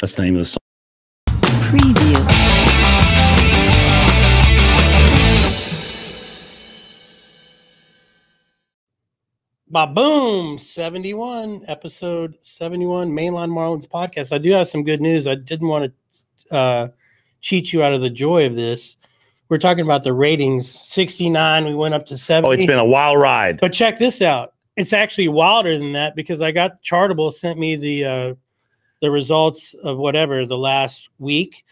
That's the name of the song. Preview. Ba boom, 71, episode 71, Mainline Marlins podcast. I do have some good news. I didn't want to uh, cheat you out of the joy of this. We're talking about the ratings 69, we went up to 70. Oh, it's been a wild ride. But check this out. It's actually wilder than that because I got Chartable sent me the uh, the results of whatever the last week,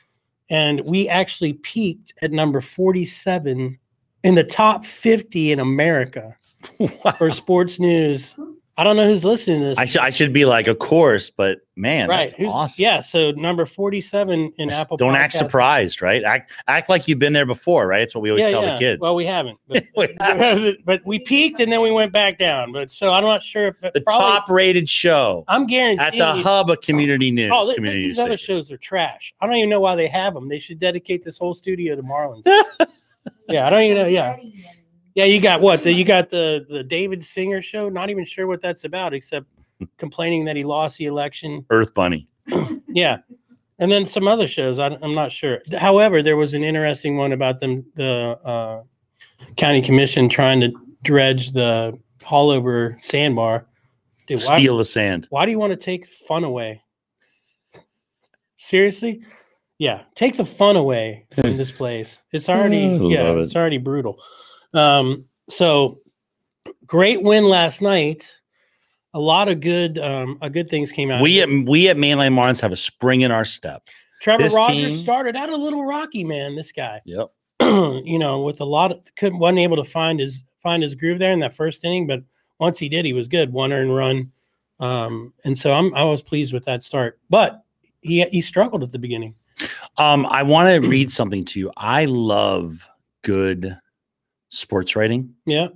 and we actually peaked at number 47 in the top 50 in America for sports news. I don't know who's listening to this. I, sh- I should be like, of course, but man, right? that's who's- awesome. Yeah. So number 47 in Apple. Don't act surprised, right? Act act like you've been there before, right? It's what we always Yeah, tell yeah. the kids. Well, we haven't, but, We haven't. but we peaked and then we went back down. But so I'm not sure. If, the top rated show I'm guaranteed at the hub of community news. Oh, th- th- community these other newspapers. shows are trash. I don't even know why they have them. They should dedicate this whole studio to Marlins. yeah, I don't even know. Yeah, yeah. You got what? The, you got the the David Singer show. Not even sure what that's about, except complaining that he lost the election. Earth Bunny. Yeah, and then some other shows. I, am not sure. However, there was an interesting one about them. The uh, county commission trying to dredge the Haulover sandbar. Dude, why, Steal the sand. why do you want to take fun away? Seriously? Yeah, take the fun away from this place. It's already yeah, it. it's already brutal. Um, so great win last night. A lot of good um uh, good things came out. We at we at Mainland Marlins have a spring in our step. Trevor this Rogers team- started out a little rocky, man. This guy, Yep. you know, with a lot of couldn't wasn't able to find his find his groove there in that first inning, but once he did, he was good. One earned run, um, and so I'm I was pleased with that start. But he he struggled at the beginning. Um, I want to read something to you. I love good sports writing. Yeah,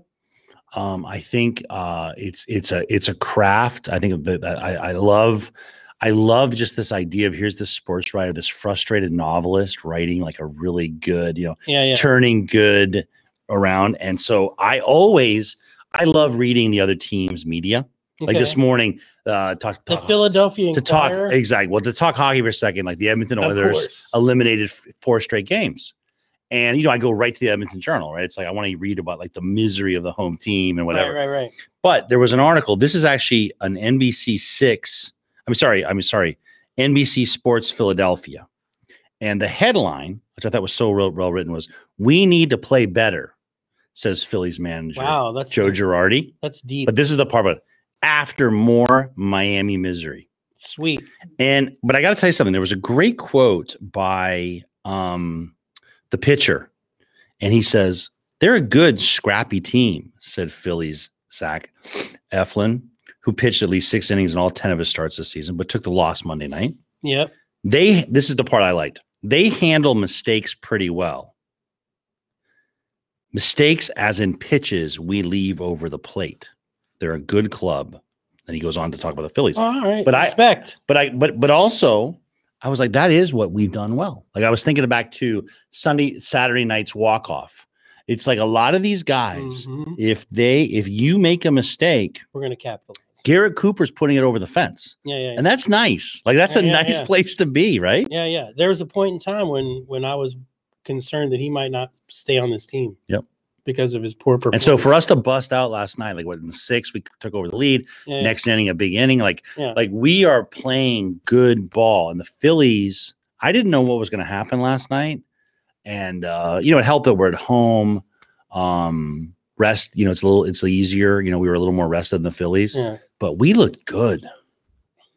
Um, I think uh, it's it's a it's a craft. I think that I, I love I love just this idea of here's this sports writer, this frustrated novelist writing like a really good, you know, yeah, yeah. turning good around. And so I always I love reading the other team's media. Like this morning, uh, talk, the Philadelphia to talk exactly. Well, to talk hockey for a second, like the Edmonton Oilers eliminated four straight games. And you know, I go right to the Edmonton Journal, right? It's like I want to read about like the misery of the home team and whatever. Right, right, right. But there was an article. This is actually an NBC six. I'm sorry. I'm sorry. NBC Sports Philadelphia, and the headline, which I thought was so well, well written, was "We need to play better," says Phillies manager Wow, that's Joe Girardi. that's deep. But this is the part about after more Miami misery. Sweet. And but I got to tell you something. There was a great quote by um, the pitcher, and he says they're a good scrappy team," said Phillies Zach Eflin, who pitched at least six innings in all ten of his starts this season, but took the loss Monday night. Yeah. They this is the part I liked. They handle mistakes pretty well. Mistakes, as in pitches, we leave over the plate. They're a good club. And he goes on to talk about the Phillies. All right. But I- respect. But I but but also I was like, that is what we've done well. Like I was thinking back to Sunday, Saturday night's walk off. It's like a lot of these guys, Mhm. if they if you make a mistake, We're gonna capitalize. Garrett Cooper's putting it over the fence. Yeah, yeah, And that's nice. Like that's Yeah, a yeah, nice yeah. place to be, right? yeah, yeah. There was a point in time when when I was concerned that he might not stay on this team. Yep. Because of his poor performance. And so for us to bust out last night, like what in the sixth, we took over the lead. yeah, yeah. Next inning, a big inning. Like, Yeah. like we are playing good ball. And the Phillies, I didn't know what was going to happen last night. And uh, you know, it helped that we're at home. Um, rest, you know, it's a little it's easier. You know, we were a little more rested than the Phillies, yeah. but we looked good.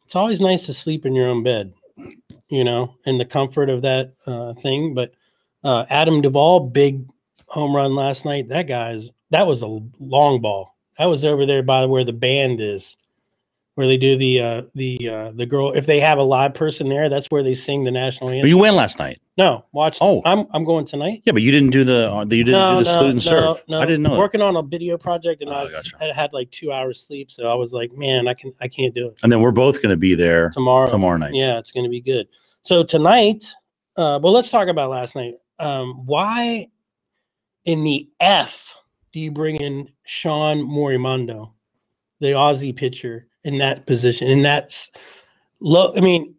It's always nice to sleep in your own bed, you know, in the comfort of that uh, thing. But uh, Adam Duvall, big home run last night. That guy's that was a long ball. That was over there by where the band is, where they do the uh, the uh, the girl. If they have a live person there, that's where they sing the national But anthem. you went last night. no, watch. Oh. I'm I'm going tonight. Yeah, but you didn't do the uh, you didn't do the student serve. I didn't know. that. Working on a video project, and Oh, I, was, gotcha. I had like two hours sleep, so I was like, man, I can I can't do it And then we're both going to be there tomorrow. tomorrow night. Yeah, it's going to be good. So tonight, uh, well, let's talk about last night. Um, why in the F do you bring in Shawn Morimando, the Aussie pitcher, in that position? And that's low. I mean,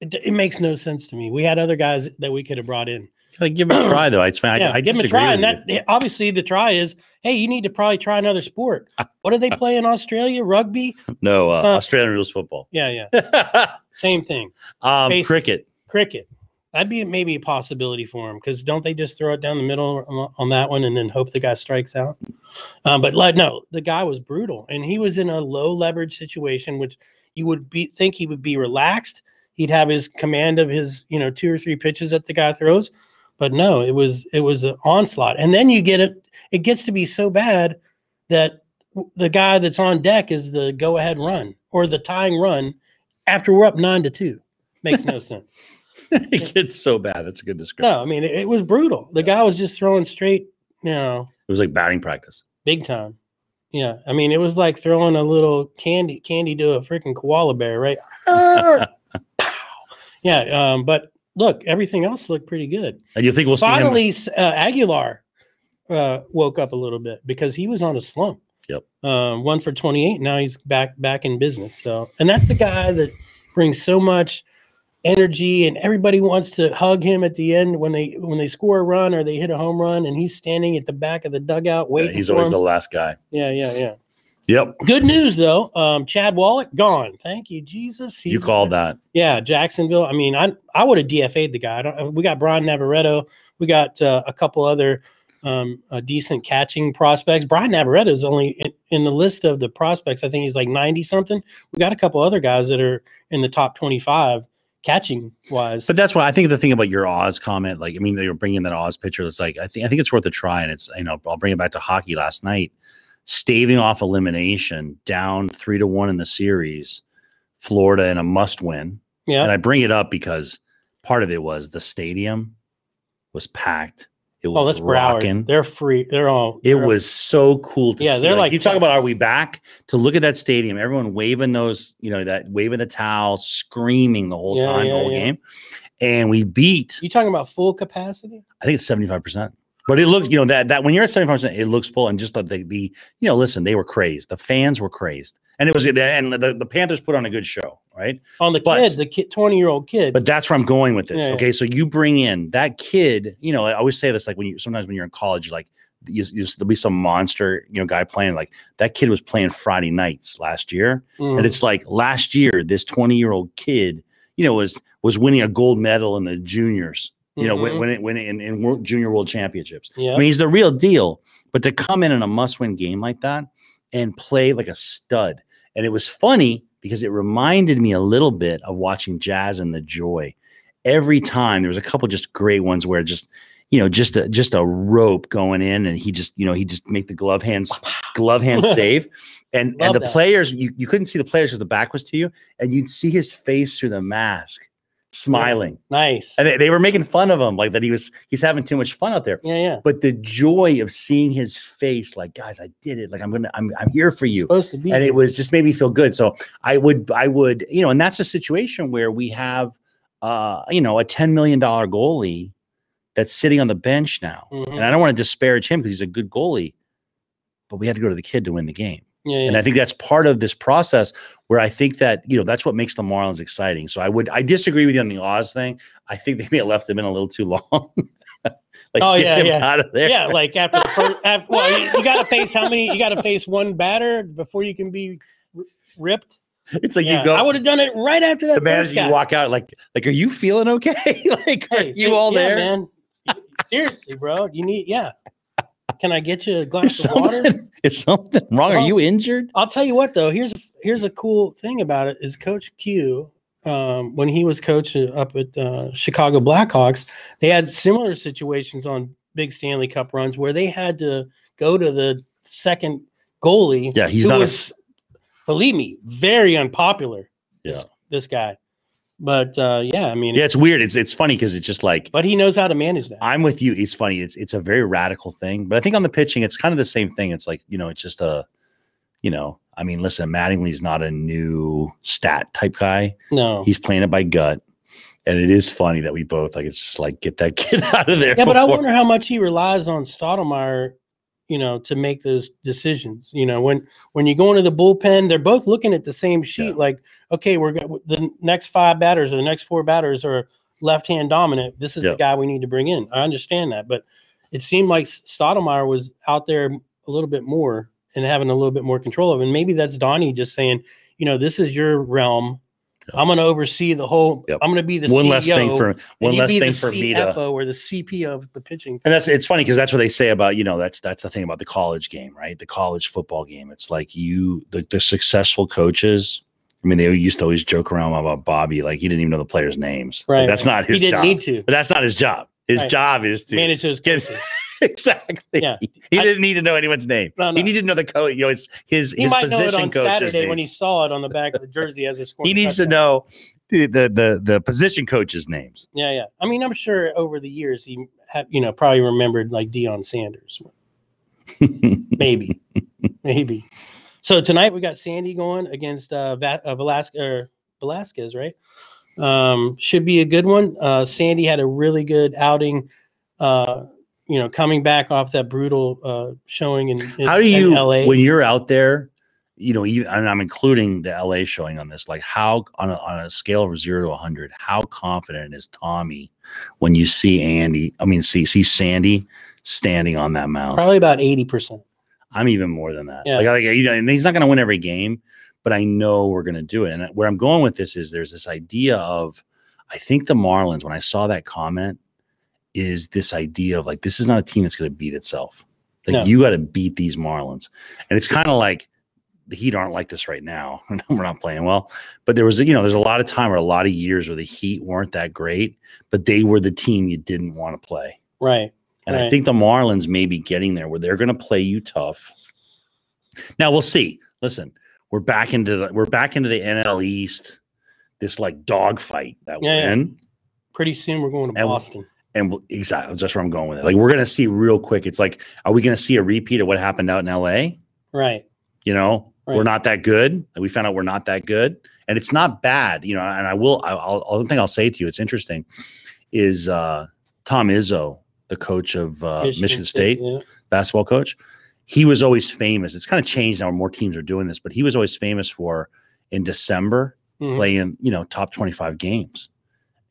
It, it makes no sense to me. We had other guys that we could have brought in. Gotta give it a try though. It's fine. yeah, I, I give them a try. And you. that obviously the try is, hey, you need to probably try another sport. What do they play in Australia? Rugby? no, uh, Australian rules football. Yeah, yeah. Same thing. um, cricket. Cricket. That'd be maybe a possibility for him because don't they just throw it down the middle on- that one and then hope the guy strikes out? Um, but like, no, the guy was brutal and he was in a low leverage situation, which you would be think he would be relaxed. He'd have his command of his, you know, two or three pitches that the guy throws. But no, it was it was an onslaught. And then you get it, it gets to be so bad that the guy that's on deck is the go ahead run or the tying run after we're up nine to two. Makes no sense. it gets so bad. That's a good description. No, I mean it, it was brutal. The guy was just throwing straight, you know, It was like batting practice. big time. Yeah, I mean it was like throwing a little candy candy to a freaking koala bear, right? Yeah, um, but look, everything else looked pretty good. And you think we'll see him? Finally, uh, Aguilar uh, woke up a little bit because he was on a slump. Yep. Um, one for twenty eight. Now he's back back in business. So, and that's the guy that brings so much energy, and everybody wants to hug him at the end when they when they score a run or they hit a home run, and he's standing at the back of the dugout Yeah, waiting. he's for always him. the last guy. yeah, yeah, yeah. Yep. Good news though. Um, Chad Wallach gone. Thank you, Jesus. you He's- called that. yeah, Jacksonville. I mean, I I would have DFA'd the guy. I don't, we got Brian Navarreto. We got uh, a couple other um, uh, decent catching prospects. Brian Navarreto is only in, in the list of the prospects. I think he's like ninety something. We got a couple other guys that are in the top twenty five catching wise. But that's why I think the thing about your Oz comment, like I mean, they were bringing that Oz picture. It's like I think I think it's worth a try, and it's you know I'll bring it back to hockey last night, staving off elimination, down three to one in the series, Florida in a must win. yeah, And I bring it up because part of it was the stadium was packed. It oh, was oh, that's rocking. Broward. They're free. They're all. It they're- was so cool to Yeah, see. they're like you talk about are we back to look at that stadium, everyone waving those, you know, that waving the towel, screaming the whole Yeah, time, yeah, the whole yeah. game. And we beat, You talking about full capacity? I think it's 75%. But it looks, you know, that that when you're at 75%, it looks full. And just the, the, the you know, listen, they were crazed. The fans were crazed. And it was and the, the Panthers put on a good show, right? On the But- kid, the kid, twenty year old kid. But that's where I'm going with this. Yeah, yeah. okay. So you bring in that kid, you know, I always say this like when you sometimes when you're in college, like you, you, there'll be some monster, you know, guy playing like that kid was playing Friday nights last year. Mhm. And it's like last year, this 20 year old kid, you know, was was winning a gold medal in the juniors, you know, when Mhm. when it when it, in, in world, junior world championships. yeah. I mean, he's the real deal. But to come in in a must win game like that and play like a stud. And it was funny because it reminded me a little bit of watching Jazz and the Joy. Every time there was a couple just great ones where just, you know, just a just a rope going in and he just, you know, he just make the glove hands glove hand save. And Love and the that. players, you, you couldn't see the players because the back was to you, and you'd see his face through the mask smiling. nice. And they, they were making fun of him, like that he was he's having too much fun out there Yeah, yeah. but the joy of seeing his face like guys i did it like i'm gonna i'm, I'm here for you Supposed to be. and it was just made me feel good so i would i would you know and that's a situation where we have uh you know a 10 million dollar goalie that's sitting on the bench now Mhm. and i don't want to disparage him because he's a good goalie but we had to go to the kid to win the game yeah, yeah. and I think that's part of this process where I think that, you know, that's what makes the Marlins exciting. So I would, I disagree with you on the Oz thing. I think they may have left them in a little too long. like, Oh, yeah, yeah. out of there. yeah, like after the first, after, well, you, you got to face how many? You got to face one batter before you can be r- ripped. It's like Yeah, you go, I would have done it right after that the manager, you walk out like, like, are you feeling okay? like, are you all yeah, there? man? Seriously, bro, you need yeah. Can I get you a glass Is of water? is something wrong? Are you injured? I'll tell you what though. Here's a, here's a cool thing about it is Coach Q. Um, when he was coach up at uh, Chicago Blackhawks, they had similar situations on big Stanley Cup runs where they had to go to the second goalie. Yeah, he's who not a- was, believe me, very unpopular. This, Yeah. this guy, but uh, yeah, I mean, Yeah, it's weird. It's it's funny because it's just like but he knows how to manage that. I'm with you. It's funny. It's it's a very radical thing, but I think on the pitching, it's kind of the same thing. It's like you know, it's just a, you know, I mean, listen, Mattingly's not a new stat type guy. no, He's playing it by gut, and it is funny that we both like. It's just like get that kid out of there. yeah, but I wonder how much he relies on Stottlemyre you know, to make those decisions. You know, when when you go into the bullpen, they're both looking at the same sheet. Yeah. Like, okay, we're go- the next five batters or the next four batters are left hand dominant. This is Yeah. the guy we need to bring in. I understand that, but it seemed like Stottlemyre was out there a little bit more and having a little bit more control of. And maybe that's Donnie just saying, you know, this is your realm. I'm going to oversee the whole. Yep. I'm going to be the one CEO, less thing for one less thing for me to or the CP of the pitching. And that's it's funny because that's what they say about you know that's that's the thing about the college game, right? The college football game. It's like you the, the successful coaches. I mean, they used to always joke around about Bobby, like he didn't even know the players' names. Like, Right. that's not his He didn't job. need to But that's not his job. His Right. job is to manage those get- coaches. exactly. Yeah. He I- didn't need to know anyone's name. No, no. He needed to know the coach. You know, his his, He his might know it on Saturday when he saw it on the back of the jersey as a score. He needs to know the, the the the position coaches' names. Yeah, yeah. I mean, I'm sure over the years he had, you know, probably remembered like Deion Sanders. Maybe, maybe. So tonight we got Sandy going against uh, Va- uh Velasquez, or Velasquez, right? Um, should be a good one. Uh, Sandy had a really good outing. Uh, you know, coming back off that brutal uh, showing in, in how do you LA. when you're out there you know even and i'm including the la showing on this like how on a, on a scale of 0 to 100 how confident is tommy when you see andy i mean see see sandy standing on that mound Probably about eighty percent. i'm even more than that Yeah. like, like you know and he's not going to win every game but i know we're going to do it and where i'm going with this is there's this idea of i think the marlins when i saw that comment is this idea of like this is not a team that's going to beat itself like No. you got to beat these marlins and it's kind of like the heat aren't like this right now we're not playing well but there was you know there's a lot of time or a lot of years where the heat weren't that great but they were the team you didn't want to play Right. and I think the Marlins may be getting there where they're going to play you tough. Now we'll see. Listen, we're back into the we're back into the NL East. This like dogfight that we're Yeah, yeah. in, Pretty soon we're going to And- Boston. And we'll, exactly that's where I'm going with it. Like we're going to see real quick. It's like, are we going to see a repeat of what happened out in LA? Right. You know, we're not that good. We found out we're not that good, and it's not bad. You know, and I will. I- I'll. I'll thing I'll say to you, it's interesting, is uh Tom Izzo, the coach of uh, Michigan State. Yeah. basketball coach. He was always famous. It's kind of changed now. More teams are doing this, but he was always famous for in December Mhm. playing, you know, top 25 games.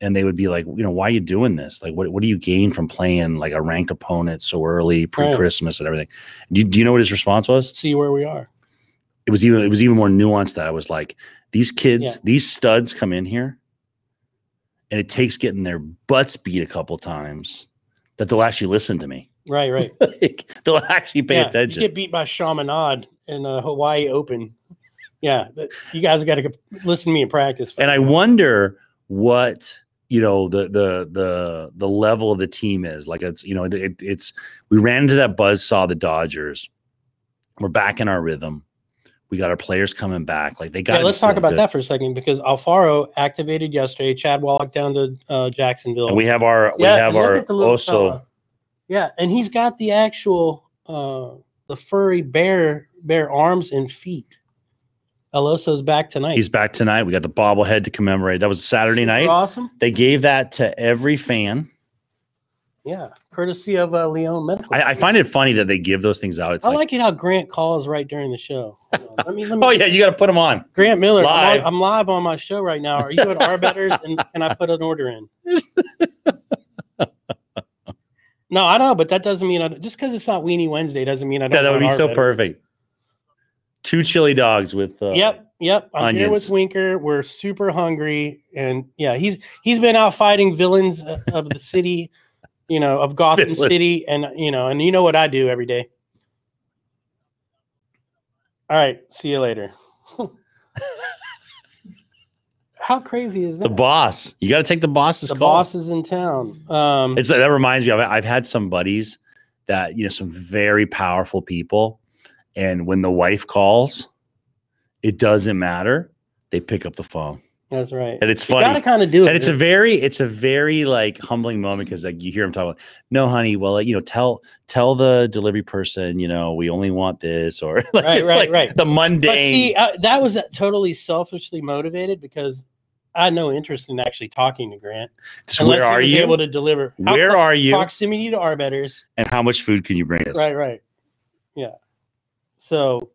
And they would be like, you know, why are you doing this? Like, what, what do you gain from playing like a ranked opponent so early, pre Christmas and everything? Do, you- do you know what his response was? See where we are. It was even, it was even more nuanced that I was like, these kids, Yeah. these studs come in here and it takes getting their butts beat a couple times that they'll actually listen to me. Right. Right. Like, they'll actually pay yeah, attention. You get beat by Chaminade in the Hawaii Open. Yeah, you guys got to listen to me in practice. and I wonder what you know the the the the level of the team is. Like it's you know it, it, it's we ran into that buzz saw the Dodgers. We're back in our rhythm. We got our players coming back. Like they got. yeah, let's talk about that for a second because Alfaro activated yesterday. Chad Wallach down to uh, Jacksonville. And we have our we yeah, have our at the little also fella. Yeah, and he's got the actual uh the furry bear bear arms and feet. El Oso's back tonight. he's back tonight. We got the bobblehead to commemorate. That was Saturday Super night. Awesome. They gave that to every fan. Yeah, courtesy of uh, Leon Medical. I, I find it funny that they give those things out. It's I like, like it how Grant calls right during the show. On, Let me, let me oh yeah, you got to put them on. Grant Miller, I'm, Live. on, I'm live on my show right now. Are you at Arbetters and can I put an order in? no, I know, but that doesn't mean I, just because it's not Weenie Wednesday doesn't mean I don't. Yeah, that would be so perfect. Two chili dogs with. Uh, Yep, yep. I'm here with. Winker. We're super hungry, and yeah, he's he's been out fighting villains uh, of the city, you know, of Gotham Villains. City, and you know, and you know what I do every day. All right, see you later. How crazy is that? The boss. You got to take the boss's the call. boss is in town. Um, It's that reminds me of I've had some buddies that you know some very powerful people, and when the wife calls, it doesn't matter. They pick up the phone, that's right. and it's funny. You gotta kind of do it. And it's a very, it's a very like humbling moment because like you hear him talk about, no, honey, well, you know, tell tell the delivery person, you know, we only want this, or like, Right, it's right, like right. the but mundane. see, uh, that was totally selfishly motivated because I had no interest in actually talking to Grant. Just unless where are you? able to deliver. Where clo- are you? Proximity to Arbetters. And how much food can you bring us? Right, right. So,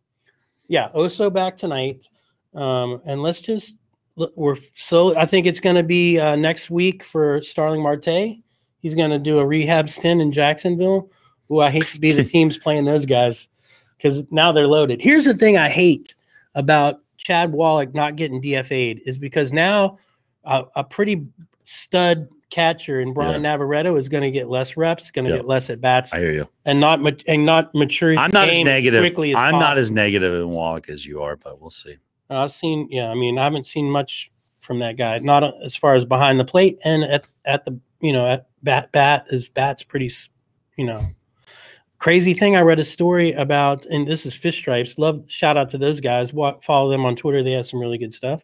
yeah, Oso back tonight, um, and let's just look. We're so I think it's going to be uh, next week for Starling Marte. He's going to do a rehab stint in Jacksonville. Ooh, I hate to be the teams playing those guys because now they're loaded. Here's the thing I hate about Chad Wallach not getting DFA'd is because now a pretty stud catcher and Brian Navarreto is going to get less reps, going to Yeah. get less at bats, I hear you. and not mat- and not mature. I'm not as negative. quickly as I'm not as possible. negative in Wallach as you are, but we'll see. I've seen, yeah. I mean, I haven't seen much from that guy. Not uh, as far as behind the plate and at at the you know at bat bat his bat's pretty, you know. Crazy thing, I read a story about, and this is Fish Stripes. Love shout out to those guys. Follow them on Twitter; they have some really good stuff.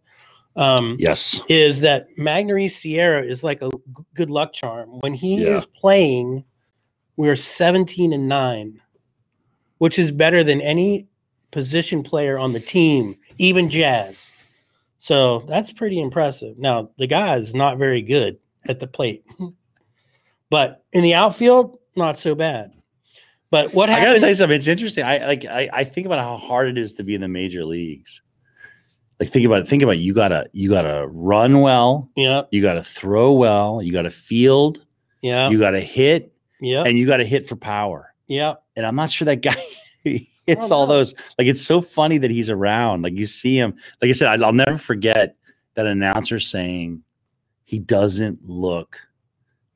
Um, Yes. is that Magneuris Sierra is like a good luck charm. When he Yeah. is playing, we're 17 and 9, which is better than any position player on the team, even Jazz. So that's pretty impressive. Now, the guy is not very good at the plate, but in the outfield, not so bad. But what I gotta tell you something. It's interesting. I like. I, I think about how hard it is to be in the major leagues. Like think about it. Think about it. you gotta you gotta run well. yeah, You gotta throw well. You gotta field. yeah, You gotta hit, yeah, and you gotta hit for power. yeah. And I'm not sure that guy hits all those. Like it's so funny that he's around. Like you see him. Like I said, I- I'll never forget that announcer saying he doesn't look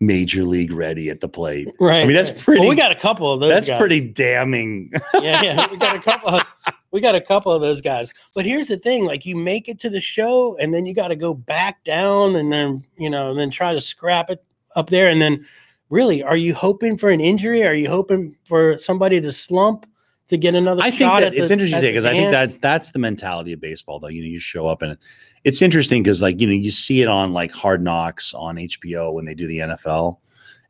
major league ready at the plate. Right. I mean, that's pretty- Well, we got a couple of those. That's guys. pretty damning. yeah, yeah. We got a couple of we got a couple of those guys. But here's the thing: like you make it to the show, and then you got to go back down, and then you know, and then try to scrap it up there, and then really, are you hoping for an injury? Are you hoping for somebody to slump to get another? I think that at it's the- interesting because I think that that's the mentality of baseball, though. You know, you show up and it, it's interesting because, like, you know, you see it on like Hard Knocks on HBO when they do the NFL,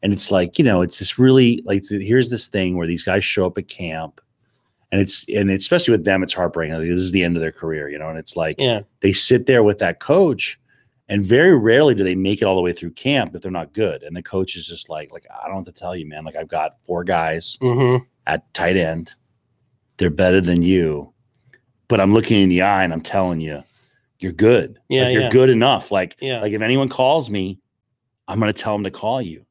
and it's like, you know, it's this really like here's this thing where these guys show up at camp, and it's and especially with them, it's heartbreaking. Like, this is the end of their career, you know, and it's like yeah, they sit there with that coach. And very rarely do they make it all the way through camp if they're not good. And the coach is just like, like I don't have to tell you, man. Like I've got four guys hmm at tight end. They're better than you. But I'm looking in the eye and I'm telling you, you're good. Yeah, Like, you're yeah. good enough. Like, yeah, like if anyone calls me, I'm gonna tell them to call you.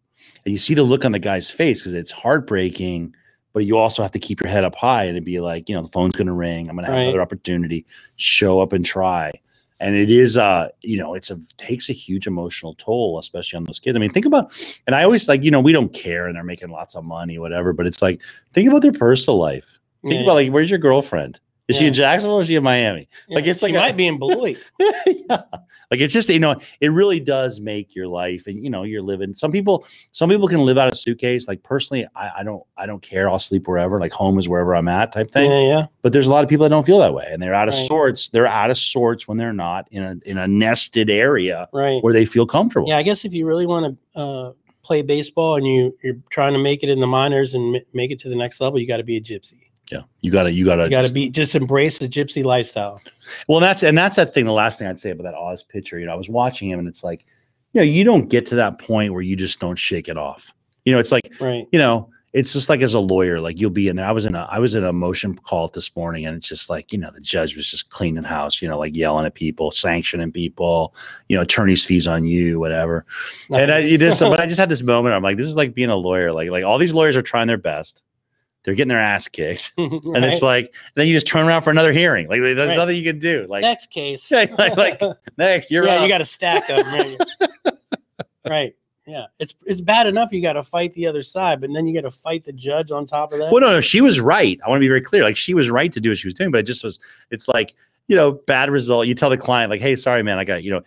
And you see the look on the guy's face because it's heartbreaking, but you also have to keep your head up high and be like, you know, the phone's gonna ring. I'm gonna have Right. another opportunity. Show up and try. And it is uh, you know, it's a takes a huge emotional toll, especially on those kids. I mean, think about and I always like, you know, we don't care and they're making lots of money, whatever, but it's like, think about their personal life. Think yeah, about like, where's your girlfriend? Is she in Jacksonville or is she in Miami? like, it's like She a- might be in Beloit. yeah. Like it's just you know it really does make your life and you know you're living some people some people can live out of suitcase like personally I, I don't I don't care I'll sleep wherever like home is wherever I'm at type thing Yeah, yeah, but there's a lot of people that don't feel that way and they're out of Right. sorts they're out of sorts when they're not in a in a nested area right. where they feel comfortable Yeah, I guess if you really want to uh, play baseball and you you're trying to make it in the minors and m- make it to the next level, you got to be a gypsy. Yeah you gotta you gotta You got to just- be just embrace the gypsy lifestyle. Well, that's and that's that thing. The last thing I'd say about that Oz pitcher, you know, I was watching him, and it's like, you know, you don't get to that point where you just don't shake it off. You know, it's like, Right. you know, it's just like as a lawyer, like you'll be in there. I was in a I was in a motion call this morning, and it's just like, you know, the judge was just cleaning house, you know, like yelling at people, sanctioning people, you know, attorney's fees on you, whatever. And I, Nice. just, but I just had this moment. I'm like, this is like being a lawyer. Like, like all these lawyers are trying their best. They're getting their ass kicked, and it's like then you just turn around for another hearing. Like, there's Right. nothing you can do. Like, next case. Yeah, like- like, next, you're right. yeah, up. you got to stack them. Right. right. Yeah, it's it's bad enough you got to fight the other side, but then you got to fight the judge on top of that. Well, no, no, she was right. I want to be very clear. Like she was right to do what she was doing, but it just was. It's like you know, bad result. You tell the client like, "Hey, sorry, man, I got you know,"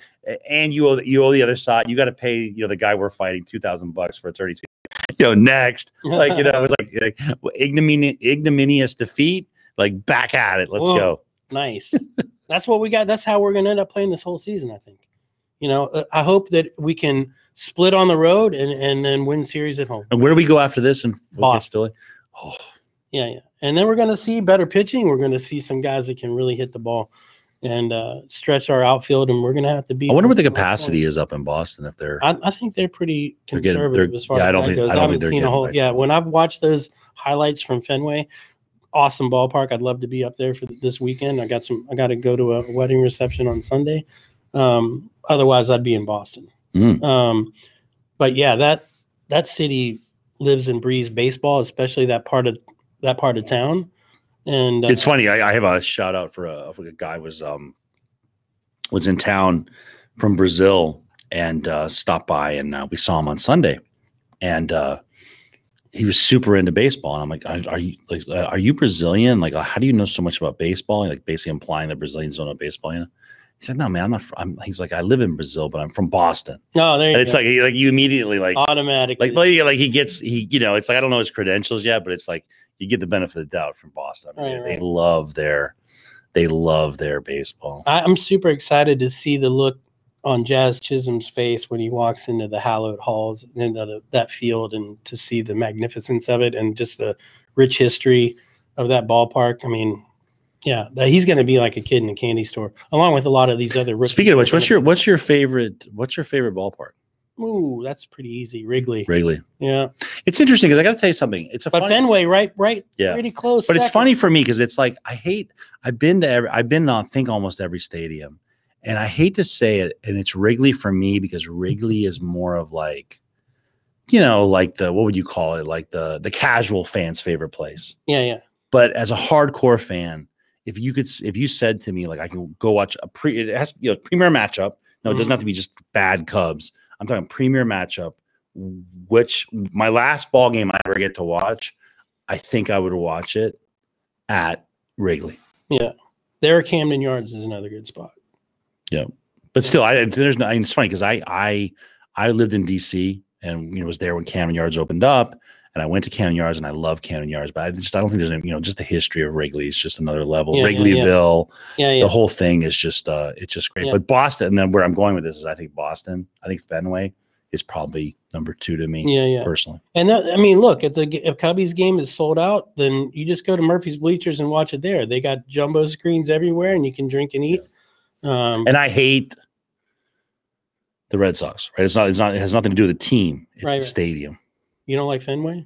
and you owe the- you owe the other side. You got to pay you know the guy we're fighting two thousand bucks for attorney. fees. You know, next, like you know, it was like, like ignominious, ignominious defeat. Like back at it. Let's Whoa. go. nice. That's what we got. That's how we're going to end up playing this whole season. I think. You know, uh, I hope that we can split on the road and and then win series at home. And where do we go after this? And Boston. Oh, Yeah, yeah. And then we're going to see better pitching. We're going to see some guys that can really hit the ball and uh, stretch our outfield. And we're going to have to be. I wonder what the capacity is up in Boston if they're. I, I think they're pretty They're getting- conservative they're- as far yeah, as I don't that think- goes. I don't haven't seen a whole. right. Yeah, when I've watched those highlights from Fenway, awesome ballpark. I'd love to be up there for this weekend. I got some. I got to go to a wedding reception on Sunday. Um, otherwise, I'd be in Boston. Mm. Um, but yeah, that that city lives and breathes baseball, especially that part of that part of town. And uh, It's funny. I, I have a shout out for a, for a guy was um was in town from Brazil and uh, stopped by, and uh, we saw him on Sunday, and uh, he was super into baseball. And I'm like, are, you like are you Brazilian? Like, how do you know so much about baseball? Like, basically implying that Brazilians don't know baseball. You know? He said, "No, man, I'm not. Fr- I'm." He's like, "I live in Brazil, but I'm from Boston." no, there you And it's go. like, like you immediately like automatically. like like like he gets he you know it's like I don't know his credentials yet, but it's like you get the benefit of the doubt from Boston. I mean, Right, they, right. love their they love their baseball. I, I'm super excited to see the look on Jazz Chisholm's face when he walks into the hallowed halls and the, that field and to see the magnificence of it and just the rich history of that ballpark. I mean, yeah, that he's going to be like a kid in a candy store, along with a lot of these other. rookies Speaking of which, what's your what's your favorite what's your favorite ballpark? Ooh, that's pretty easy. Wrigley. Wrigley. Yeah, It's interesting because I got to tell you something. It's a but funny, Fenway, right, right, yeah, pretty close. but it's funny for me because it's like I hate. I've been to every. I've been to I think almost every stadium, and I hate to say it, and it's Wrigley for me because Wrigley is more of like, you know, like the what would you call it? Like the the casual fan's favorite place. Yeah, yeah. but as a hardcore fan, if you could, if you said to me like I can go watch a pre, it has you know premier matchup. No, it doesn't have to be mm-hmm. just bad Cubs. I'm talking premier matchup. Which my last ball game I ever get to watch, I think I would watch it at Wrigley. Yeah. There, Camden Yards is another good spot. Yeah, but still, I there's no. I mean, it's funny because I I I lived in D.C. and you know was there when Camden Yards opened up, and I went to Camden Yards and I love Camden Yards, but I just I don't think there's any, you know just the history of Wrigley is just another level. Yeah, yeah, yeah. Wrigleyville, Yeah, yeah. the whole thing is just uh it's just great. Yeah. But Boston, and then where I'm going with this is I think Boston, I think Fenway is probably number two to me yeah, yeah. personally. And that, I mean, look, if the if Cubbies game is sold out, then you just go to Murphy's Bleachers and watch it there. They got jumbo screens everywhere, and you can drink and eat. Um, And I hate the Red Sox, right? It's not it's not it has nothing to do with the team. It's Right, the right. stadium. You don't like Fenway?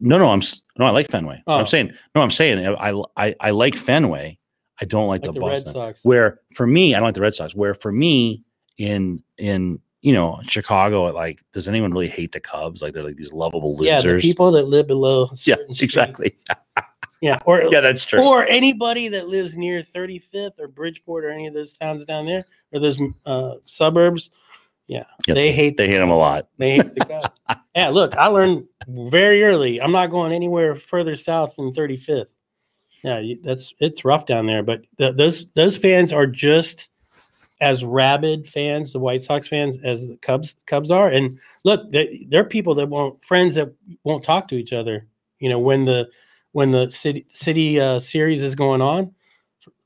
No, no, I'm no, I like Fenway. Oh. I'm saying no, I'm saying I, I I like Fenway. I don't like, Like the, the Red Boston. Sox? Where for me, I don't like the Red Sox. Where for me in in you know Chicago, like does anyone really hate the Cubs? Like they're like these lovable losers. Yeah, the people that live below. yeah, exactly. Yeah, or Yeah, that's true. or anybody that lives near 35th or Bridgeport or any of those towns down there or those uh, suburbs. Yeah, Yeah, they hate they hate them a lot. They hate the Cubs. yeah, look, I learned very early. I'm not going anywhere further south than 35th. Yeah, that's it's rough down there, but th- those those fans are just as rabid fans, the White Sox fans, as the Cubs Cubs are. And look, they, they're people that won't friends that won't talk to each other. You know, when the when the city city uh, series is going on,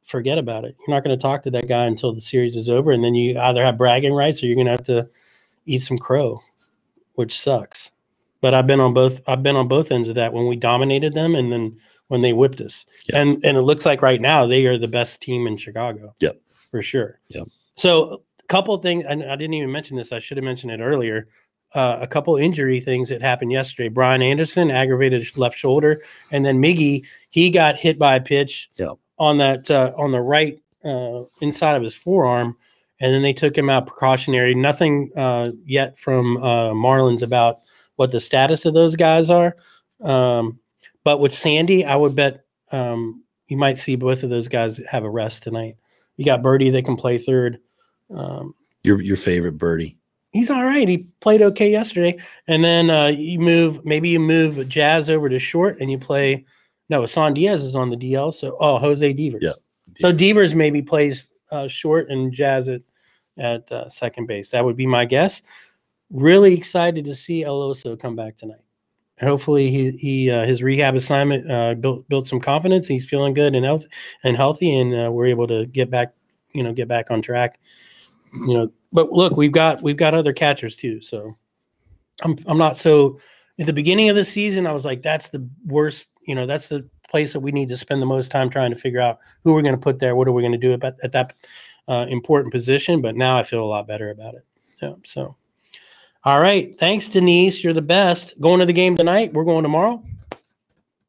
forget about it. You're not going to talk to that guy until the series is over, and then you either have bragging rights or you're going to have to eat some crow, which sucks. But I've been on both. I've been on both ends of that when we dominated them, and then when they whipped us. Yeah. And and it looks like right now they are the best team in Chicago. Yep. for sure. Yep. So a couple of things, and I didn't even mention this. I should have mentioned it earlier. Uh, a couple injury things that happened yesterday. Brian Anderson aggravated left shoulder, and then Miggy he got hit by a pitch Yep. On that uh, on the right uh, inside of his forearm, and then they took him out precautionary. Nothing uh, yet from uh, Marlins about what the status of those guys are. Um, but with Sandy, I would bet um, you might see both of those guys have a rest tonight. You got Berti that can play third. Um, Your your favorite Berti. he's all right. He played okay yesterday. And then uh, you move, maybe you move Jazz over to short and you play. No, San Diaz is on the DL. So, oh, Jose Devers. Yeah. So Devers maybe plays uh, short and Jazz at, at uh, second base. That would be my guess. Really excited to see El Oso come back tonight. And hopefully he, he uh, his rehab assignment uh, built built some confidence. He's feeling good and health and healthy, and uh, we're able to get back, you know, get back on track. You know, but look, we've got we've got other catchers too. So I'm I'm not so at the beginning of the season, I was like, that's the worst, you know, that's the place that we need to spend the most time trying to figure out who we're going to put there, what are we going to do about at that uh, important position. But now I feel a lot better about it. Yeah. So, all right, thanks, Denise. You're the best. Going to the game tonight. We're going tomorrow.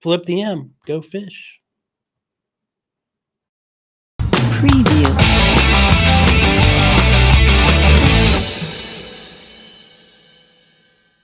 Flip the M. Go fish.